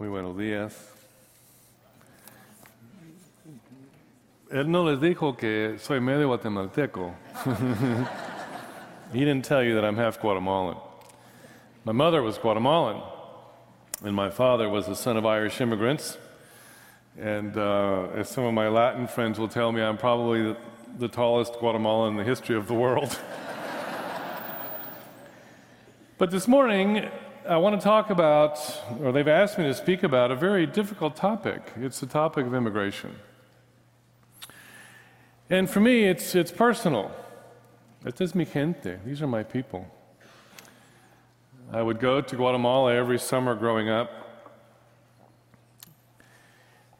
Muy buenos días. Él no les dijo que soy medio guatemalteco. he didn't tell you that I'm half Guatemalan. My mother was Guatemalan, and my father was the son of Irish immigrants. And uh, as some of my Latin friends will tell me, I'm probably the, the tallest Guatemalan in the history of the world. but this morning, I want to talk about, or they've asked me to speak about, a very difficult topic. It's the topic of immigration. And for me, it's, it's personal. Esta es mi gente. These are my people. I would go to Guatemala every summer growing up.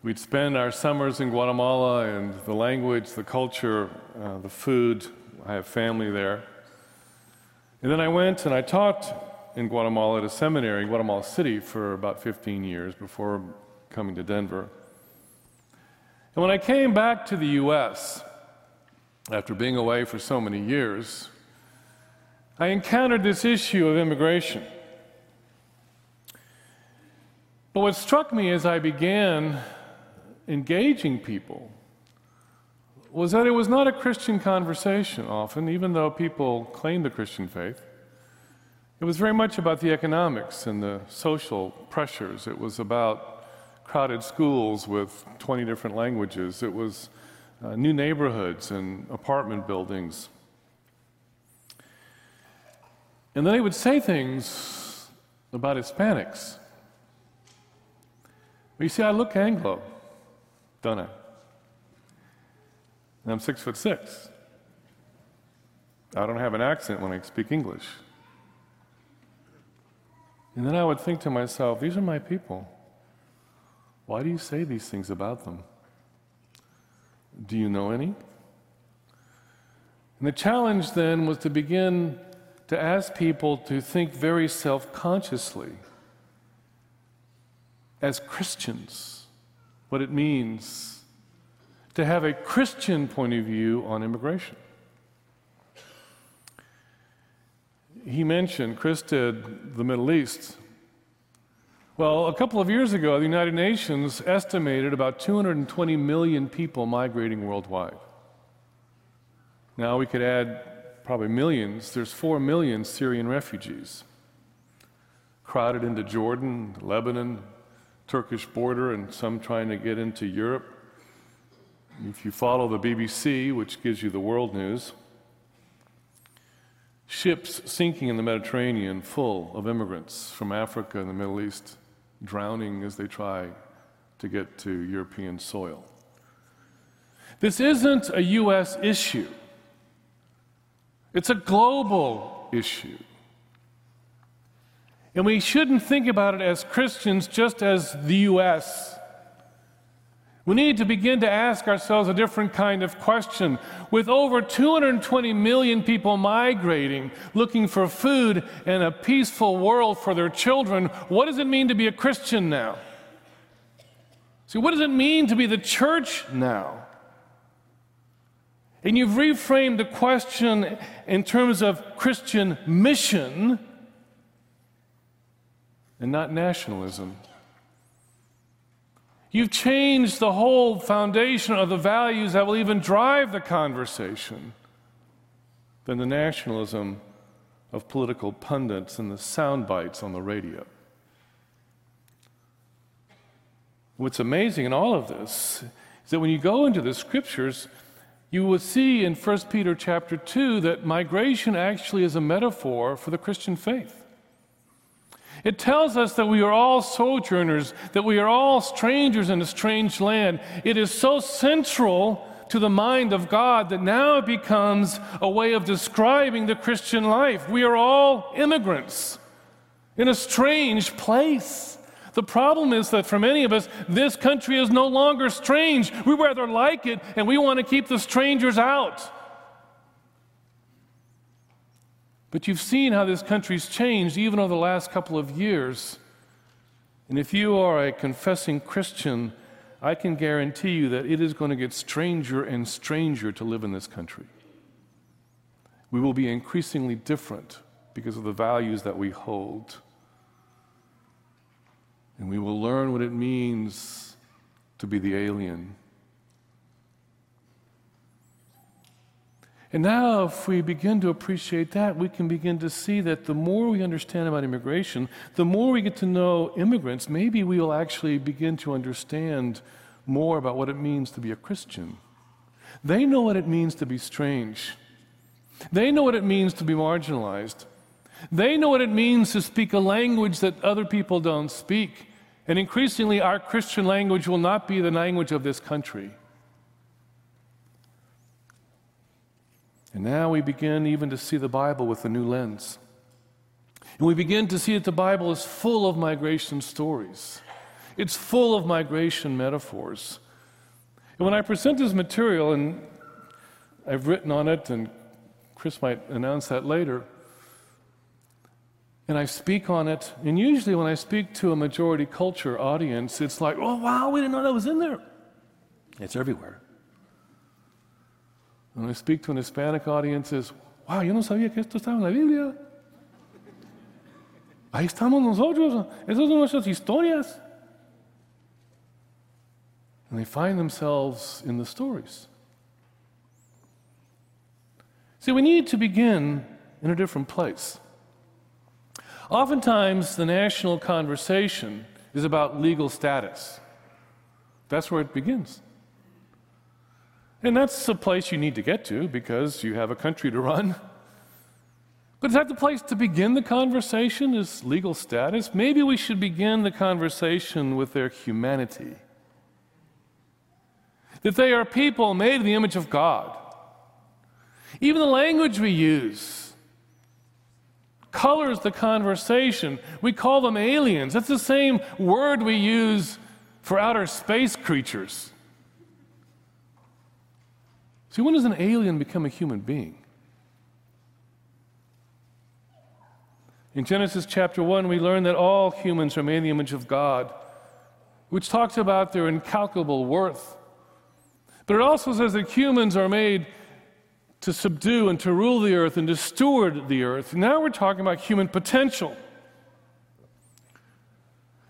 We'd spend our summers in Guatemala and the language, the culture, uh, the food. I have family there. And then I went and I taught in Guatemala at a seminary in Guatemala City for about 15 years before coming to Denver. And when I came back to the U.S., after being away for so many years, I encountered this issue of immigration. But what struck me as I began engaging people was that it was not a Christian conversation often, even though people claim the Christian faith. It was very much about the economics and the social pressures. It was about crowded schools with 20 different languages. It was uh, new neighborhoods and apartment buildings. And then they would say things about Hispanics. Well, you see, I look Anglo, don't I? And I'm six foot six. I don't have an accent when I speak English. And then I would think to myself, these are my people. Why do you say these things about them? Do you know any? And the challenge then was to begin to ask people to think very self consciously as Christians what it means to have a Christian point of view on immigration. He mentioned, Chris did, the Middle East. Well, a couple of years ago, the United Nations estimated about 220 million people migrating worldwide. Now we could add probably millions. There's 4 million Syrian refugees crowded into Jordan, Lebanon, Turkish border, and some trying to get into Europe. If you follow the BBC, which gives you the world news, ships sinking in the Mediterranean full of immigrants from Africa and the Middle East drowning as they try to get to European soil. This isn't a U.S. issue, it's a global issue. And we shouldn't think about it as Christians just as the U.S. We need to begin to ask ourselves a different kind of question. With over 220 million people migrating, looking for food and a peaceful world for their children, what does it mean to be a Christian now? See, what does it mean to be the church now? And you've reframed the question in terms of Christian mission and not nationalism. You've changed the whole foundation of the values that will even drive the conversation than the nationalism of political pundits and the sound bites on the radio. What's amazing in all of this is that when you go into the scriptures, you will see in 1 Peter chapter 2 that migration actually is a metaphor for the Christian faith. It tells us that we are all sojourners, that we are all strangers in a strange land. It is so central to the mind of God that now it becomes a way of describing the Christian life. We are all immigrants in a strange place. The problem is that for many of us, this country is no longer strange. We rather like it, and we want to keep the strangers out. But you've seen how this country's changed even over the last couple of years. And if you are a confessing Christian, I can guarantee you that it is going to get stranger and stranger to live in this country. We will be increasingly different because of the values that we hold. And we will learn what it means to be the alien. And now, if we begin to appreciate that, we can begin to see that the more we understand about immigration, the more we get to know immigrants, maybe we will actually begin to understand more about what it means to be a Christian. They know what it means to be strange, they know what it means to be marginalized, they know what it means to speak a language that other people don't speak. And increasingly, our Christian language will not be the language of this country. And now we begin even to see the Bible with a new lens. And we begin to see that the Bible is full of migration stories, it's full of migration metaphors. And when I present this material, and I've written on it, and Chris might announce that later, and I speak on it, and usually when I speak to a majority culture audience, it's like, oh, wow, we didn't know that was in there. It's everywhere. When I speak to an Hispanic audience, it's, wow, yo no sabía que esto estaba en la Biblia. Ahí estamos nosotros. Esas son nuestras historias. And they find themselves in the stories. See, we need to begin in a different place. Oftentimes, the national conversation is about legal status. That's where it begins. And that's a place you need to get to because you have a country to run. But is that the place to begin the conversation? Is legal status? Maybe we should begin the conversation with their humanity. That they are people made in the image of God. Even the language we use colors the conversation. We call them aliens. That's the same word we use for outer space creatures. See, when does an alien become a human being? In Genesis chapter 1, we learn that all humans are made in the image of God, which talks about their incalculable worth. But it also says that humans are made to subdue and to rule the earth and to steward the earth. Now we're talking about human potential.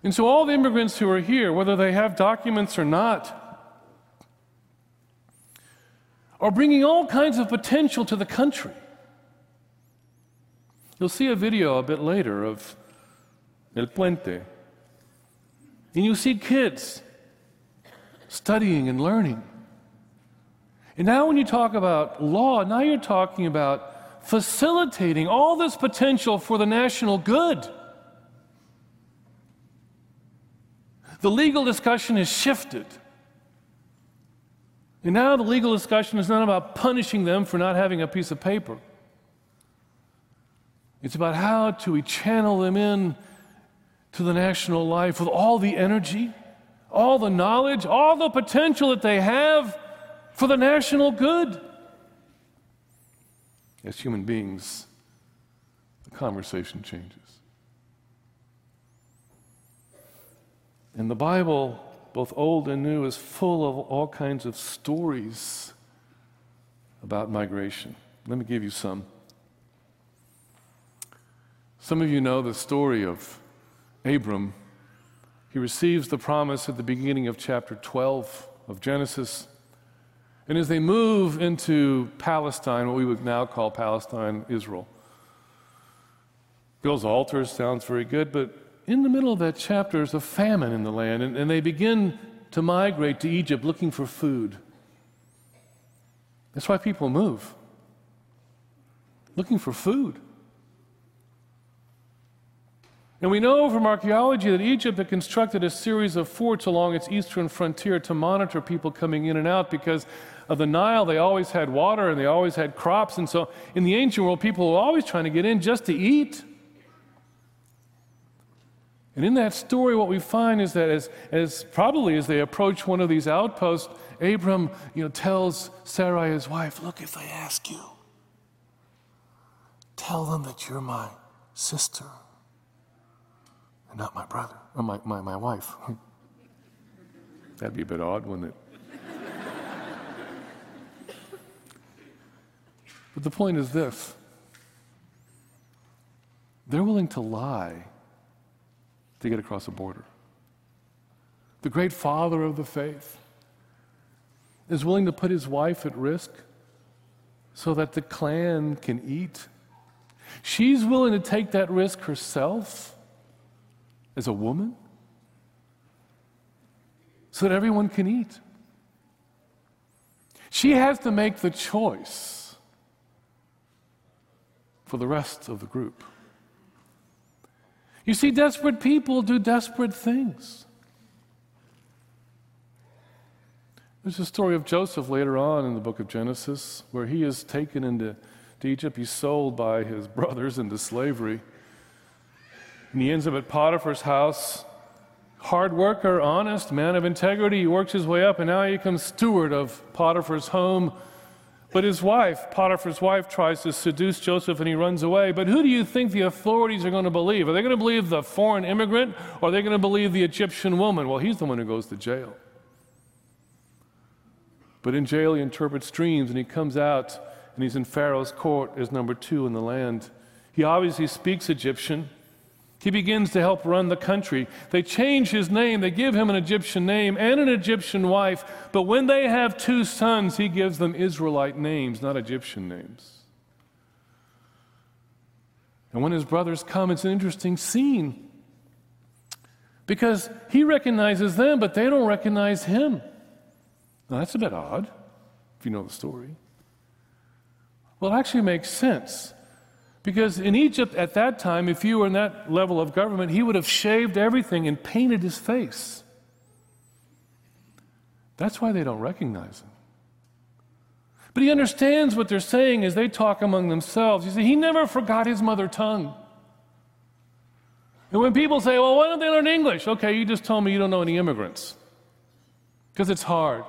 And so, all the immigrants who are here, whether they have documents or not, are bringing all kinds of potential to the country. You'll see a video a bit later of El Puente. And you see kids studying and learning. And now, when you talk about law, now you're talking about facilitating all this potential for the national good. The legal discussion has shifted. And now the legal discussion is not about punishing them for not having a piece of paper. It's about how do we channel them in to the national life with all the energy, all the knowledge, all the potential that they have for the national good. As human beings, the conversation changes. In the Bible, both old and new, is full of all kinds of stories about migration. Let me give you some. Some of you know the story of Abram. He receives the promise at the beginning of chapter 12 of Genesis. And as they move into Palestine, what we would now call Palestine, Israel, builds altars, sounds very good, but in the middle of that chapter, there's a famine in the land, and, and they begin to migrate to Egypt looking for food. That's why people move, looking for food. And we know from archaeology that Egypt had constructed a series of forts along its eastern frontier to monitor people coming in and out because of the Nile. They always had water and they always had crops. And so in the ancient world, people were always trying to get in just to eat. And in that story, what we find is that as, as probably as they approach one of these outposts, Abram you know, tells Sarai, his wife, Look, if they ask you, tell them that you're my sister and not my brother, or my, my, my wife. That'd be a bit odd, wouldn't it? but the point is this they're willing to lie to get across a border. the great father of the faith, is willing to put his wife at risk so that the clan can eat. She's willing to take that risk herself as a woman so that everyone can eat. She has to make the choice for the rest of the group. You see, desperate people do desperate things. There's a story of Joseph later on in the book of Genesis where he is taken into to Egypt. He's sold by his brothers into slavery. And he ends up at Potiphar's house. Hard worker, honest, man of integrity. He works his way up, and now he becomes steward of Potiphar's home. But his wife, Potiphar's wife, tries to seduce Joseph and he runs away. But who do you think the authorities are going to believe? Are they going to believe the foreign immigrant or are they going to believe the Egyptian woman? Well, he's the one who goes to jail. But in jail, he interprets dreams and he comes out and he's in Pharaoh's court as number two in the land. He obviously speaks Egyptian. He begins to help run the country. They change his name, they give him an Egyptian name and an Egyptian wife, but when they have two sons, he gives them Israelite names, not Egyptian names. And when his brothers come, it's an interesting scene because he recognizes them, but they don't recognize him. Now, that's a bit odd, if you know the story. Well, it actually makes sense. Because in Egypt at that time, if you were in that level of government, he would have shaved everything and painted his face. That's why they don't recognize him. But he understands what they're saying as they talk among themselves. You see, he never forgot his mother tongue. And when people say, well, why don't they learn English? Okay, you just told me you don't know any immigrants. Because it's hard.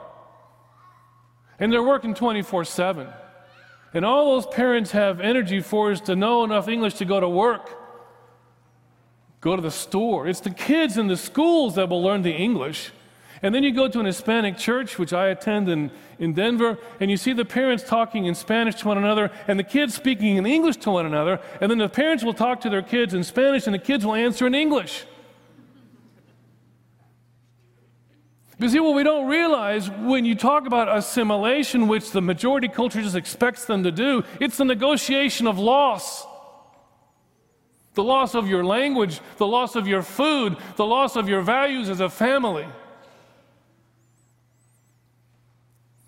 And they're working 24 7. And all those parents have energy for is to know enough English to go to work, go to the store. It's the kids in the schools that will learn the English. And then you go to an Hispanic church, which I attend in, in Denver, and you see the parents talking in Spanish to one another, and the kids speaking in English to one another, and then the parents will talk to their kids in Spanish, and the kids will answer in English. You see, what we don't realize when you talk about assimilation, which the majority culture just expects them to do, it's the negotiation of loss. The loss of your language, the loss of your food, the loss of your values as a family.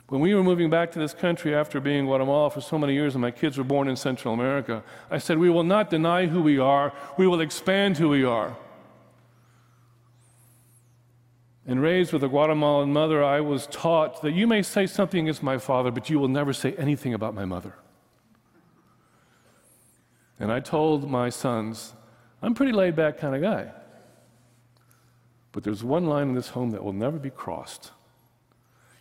When we were moving back to this country after being in Guatemala for so many years and my kids were born in Central America, I said, We will not deny who we are, we will expand who we are. And raised with a Guatemalan mother, I was taught that you may say something against my father, but you will never say anything about my mother. And I told my sons, I'm pretty laid back kind of guy. But there's one line in this home that will never be crossed.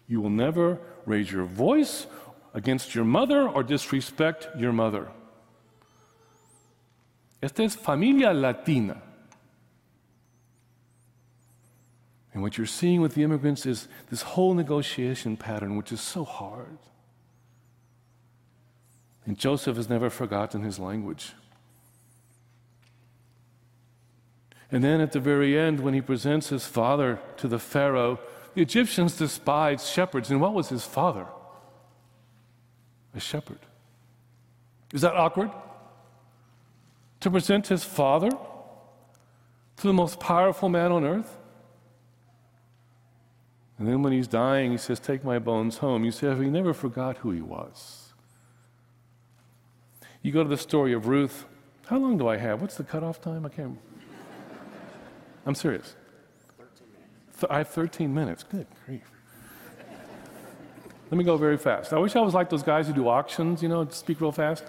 You will never raise your voice against your mother or disrespect your mother. Esta es familia latina. And what you're seeing with the immigrants is this whole negotiation pattern, which is so hard. And Joseph has never forgotten his language. And then at the very end, when he presents his father to the Pharaoh, the Egyptians despised shepherds. And what was his father? A shepherd. Is that awkward? To present his father to the most powerful man on earth? And then when he's dying, he says, Take my bones home. You say, He never forgot who he was. You go to the story of Ruth. How long do I have? What's the cutoff time? I can't. I'm serious. I have 13 minutes. Good grief. Let me go very fast. I wish I was like those guys who do auctions, you know, speak real fast.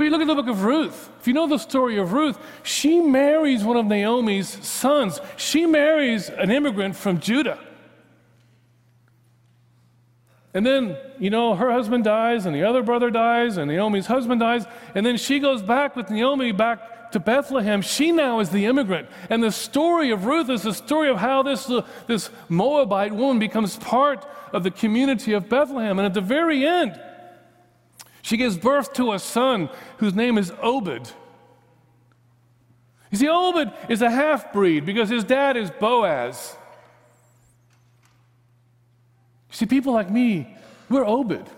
But you look at the book of Ruth. If you know the story of Ruth, she marries one of Naomi's sons. She marries an immigrant from Judah. And then, you know, her husband dies, and the other brother dies, and Naomi's husband dies, and then she goes back with Naomi back to Bethlehem. She now is the immigrant. And the story of Ruth is the story of how this, uh, this Moabite woman becomes part of the community of Bethlehem. And at the very end, she gives birth to a son whose name is Obed. You see, Obed is a half breed because his dad is Boaz. You see, people like me, we're Obed.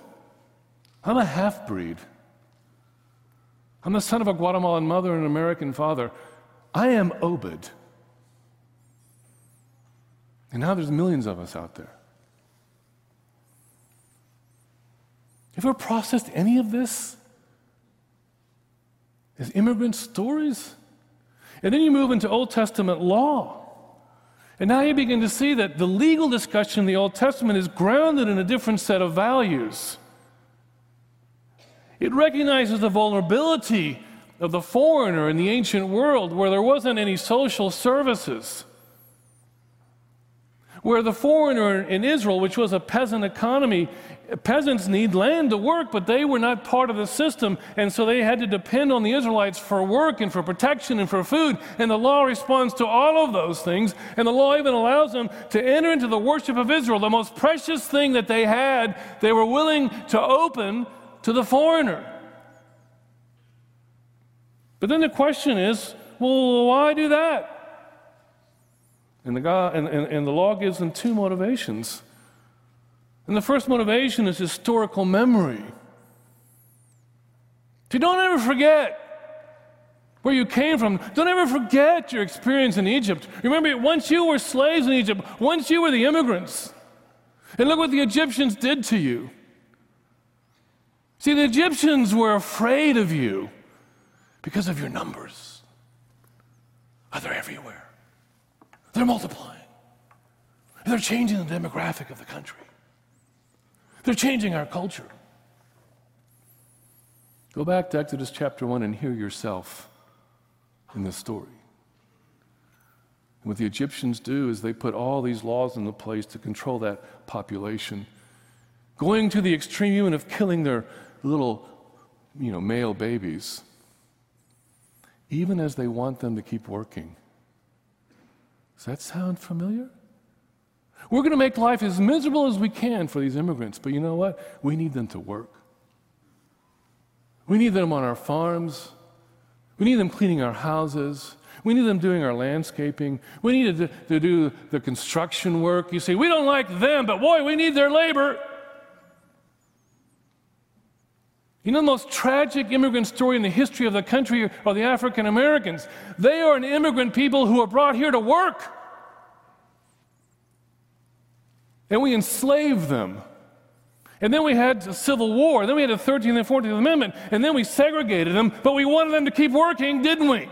I'm a half breed. I'm the son of a Guatemalan mother and an American father. I am Obed. And now there's millions of us out there. Have you ever processed any of this as immigrant stories? And then you move into Old Testament law. And now you begin to see that the legal discussion in the Old Testament is grounded in a different set of values. It recognizes the vulnerability of the foreigner in the ancient world where there wasn't any social services. Where the foreigner in Israel, which was a peasant economy, peasants need land to work, but they were not part of the system, and so they had to depend on the Israelites for work and for protection and for food. And the law responds to all of those things, and the law even allows them to enter into the worship of Israel, the most precious thing that they had, they were willing to open to the foreigner. But then the question is well, why do that? And the, God, and, and, and the law gives them two motivations. And the first motivation is historical memory. So don't ever forget where you came from. Don't ever forget your experience in Egypt. Remember, once you were slaves in Egypt, once you were the immigrants. And look what the Egyptians did to you. See, the Egyptians were afraid of you because of your numbers. Oh, they're everywhere, they're multiplying, they're changing the demographic of the country, they're changing our culture. Go back to Exodus chapter 1 and hear yourself in this story. And what the Egyptians do is they put all these laws into place to control that population, going to the extreme even of killing their little, you know, male babies, even as they want them to keep working. Does that sound familiar? We're going to make life as miserable as we can for these immigrants, but you know what? We need them to work. We need them on our farms. We need them cleaning our houses. We need them doing our landscaping. We need to, to do the construction work. You see, we don't like them, but boy, we need their labor. You know, the most tragic immigrant story in the history of the country are the African Americans. They are an immigrant people who are brought here to work. And we enslaved them. And then we had a civil war. Then we had the 13th and 14th Amendment. And then we segregated them, but we wanted them to keep working, didn't we?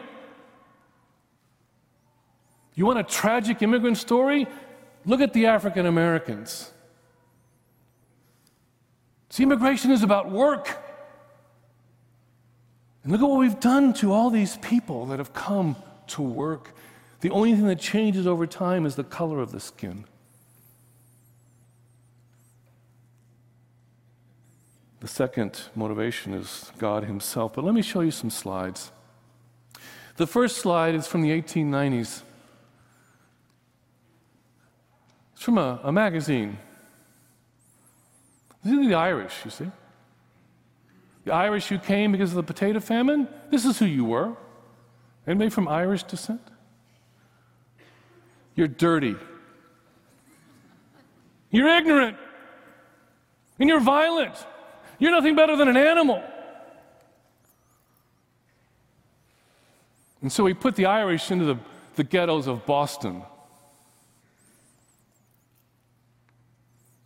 You want a tragic immigrant story? Look at the African Americans. See, immigration is about work. And look at what we've done to all these people that have come to work. The only thing that changes over time is the color of the skin. The second motivation is God Himself. But let me show you some slides. The first slide is from the 1890s. It's from a, a magazine. These are the Irish, you see. The Irish who came because of the potato famine, this is who you were. Anybody from Irish descent? You're dirty. You're ignorant. And you're violent. You're nothing better than an animal. And so he put the Irish into the, the ghettos of Boston.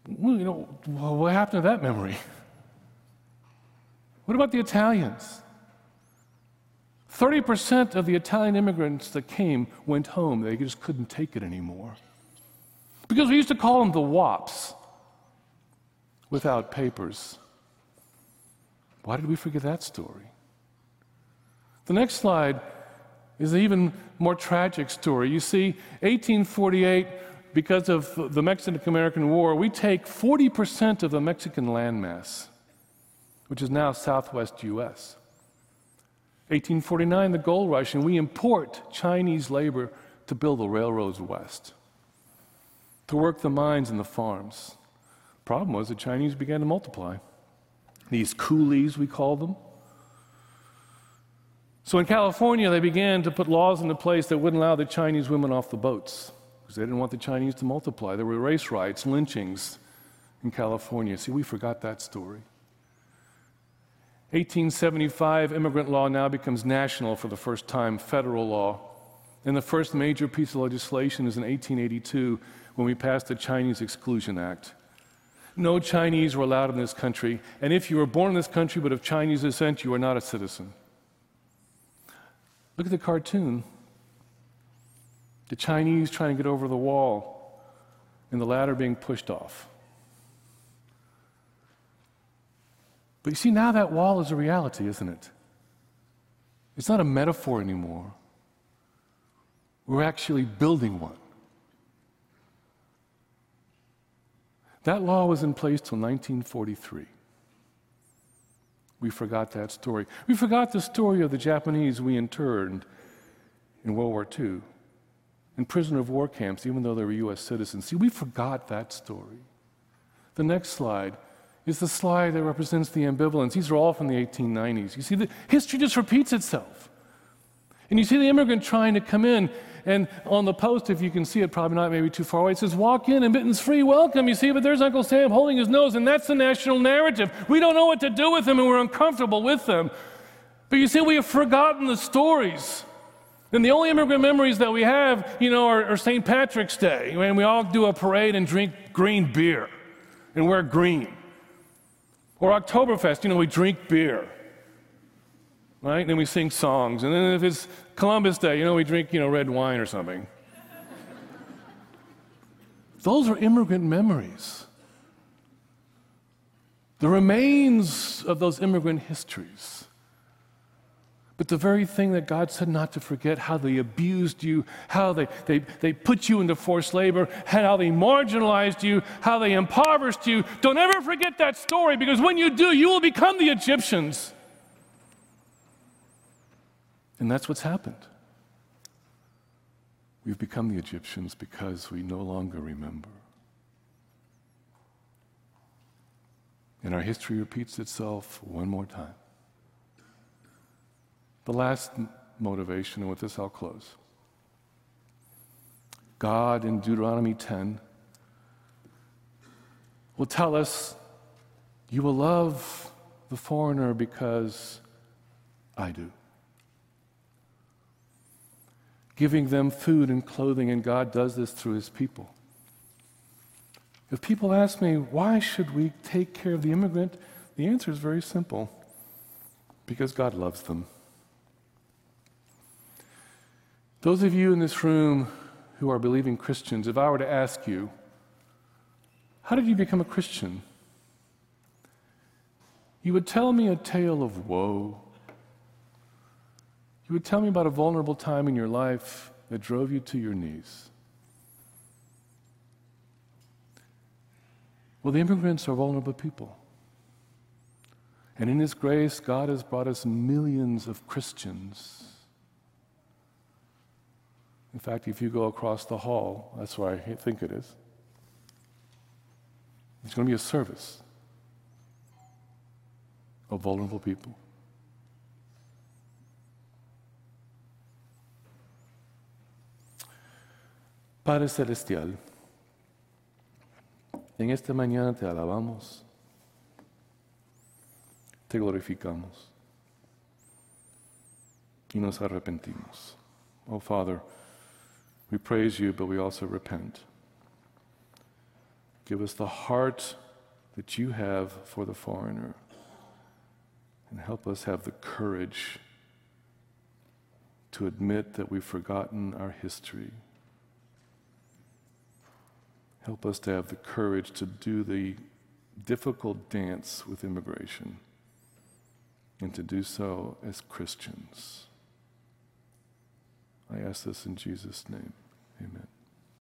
Well, you know, what happened to that memory? What about the Italians? 30% of the Italian immigrants that came went home. They just couldn't take it anymore. Because we used to call them the WOPs without papers. Why did we forget that story? The next slide is an even more tragic story. You see, 1848, because of the Mexican American War, we take 40% of the Mexican landmass which is now southwest US. 1849, the gold rush, and we import Chinese labor to build the railroads west, to work the mines and the farms. Problem was the Chinese began to multiply. These coolies, we call them. So in California, they began to put laws into place that wouldn't allow the Chinese women off the boats because they didn't want the Chinese to multiply. There were race riots, lynchings in California. See, we forgot that story. 1875, immigrant law now becomes national for the first time, federal law. And the first major piece of legislation is in 1882 when we passed the Chinese Exclusion Act. No Chinese were allowed in this country, and if you were born in this country but of Chinese descent, you are not a citizen. Look at the cartoon. The Chinese trying to get over the wall, and the ladder being pushed off. But you see, now that wall is a reality, isn't it? It's not a metaphor anymore. We're actually building one. That law was in place till 1943. We forgot that story. We forgot the story of the Japanese we interned in World War II, in prisoner of war camps, even though they were U.S. citizens. See, we forgot that story. The next slide is the slide that represents the ambivalence. These are all from the 1890s. You see, the history just repeats itself. And you see the immigrant trying to come in, and on the post, if you can see it, probably not maybe too far away, it says, Walk in, admittance free, welcome. You see, but there's Uncle Sam holding his nose, and that's the national narrative. We don't know what to do with them, and we're uncomfortable with them. But you see, we have forgotten the stories. And the only immigrant memories that we have, you know, are, are St. Patrick's Day, when we all do a parade and drink green beer and wear green. Or Oktoberfest, you know, we drink beer right? And then we sing songs. And then if it's Columbus Day, you know, we drink, you know, red wine or something. Those are immigrant memories. The remains of those immigrant histories. But the very thing that God said not to forget, how they abused you, how they, they, they put you into forced labor, how they marginalized you, how they impoverished you, don't ever forget that story because when you do, you will become the Egyptians. And that's what's happened. We've become the Egyptians because we no longer remember. And our history repeats itself one more time. The last motivation, and with this I'll close. God in Deuteronomy 10 will tell us, You will love the foreigner because I do giving them food and clothing, and God does this through his people. If people ask me, why should we take care of the immigrant? The answer is very simple because God loves them. Those of you in this room who are believing Christians, if I were to ask you, how did you become a Christian? You would tell me a tale of woe you would tell me about a vulnerable time in your life that drove you to your knees. Well, the immigrants are vulnerable people. And in His grace, God has brought us millions of Christians. In fact, if you go across the hall, that's where I think it is, it's going to be a service of vulnerable people. Padre Celestial, en esta mañana te alabamos, te glorificamos y nos arrepentimos. Oh Father, we praise you, but we also repent. Give us the heart that you have for the foreigner and help us have the courage to admit that we've forgotten our history Help us to have the courage to do the difficult dance with immigration and to do so as Christians. I ask this in Jesus' name. Amen.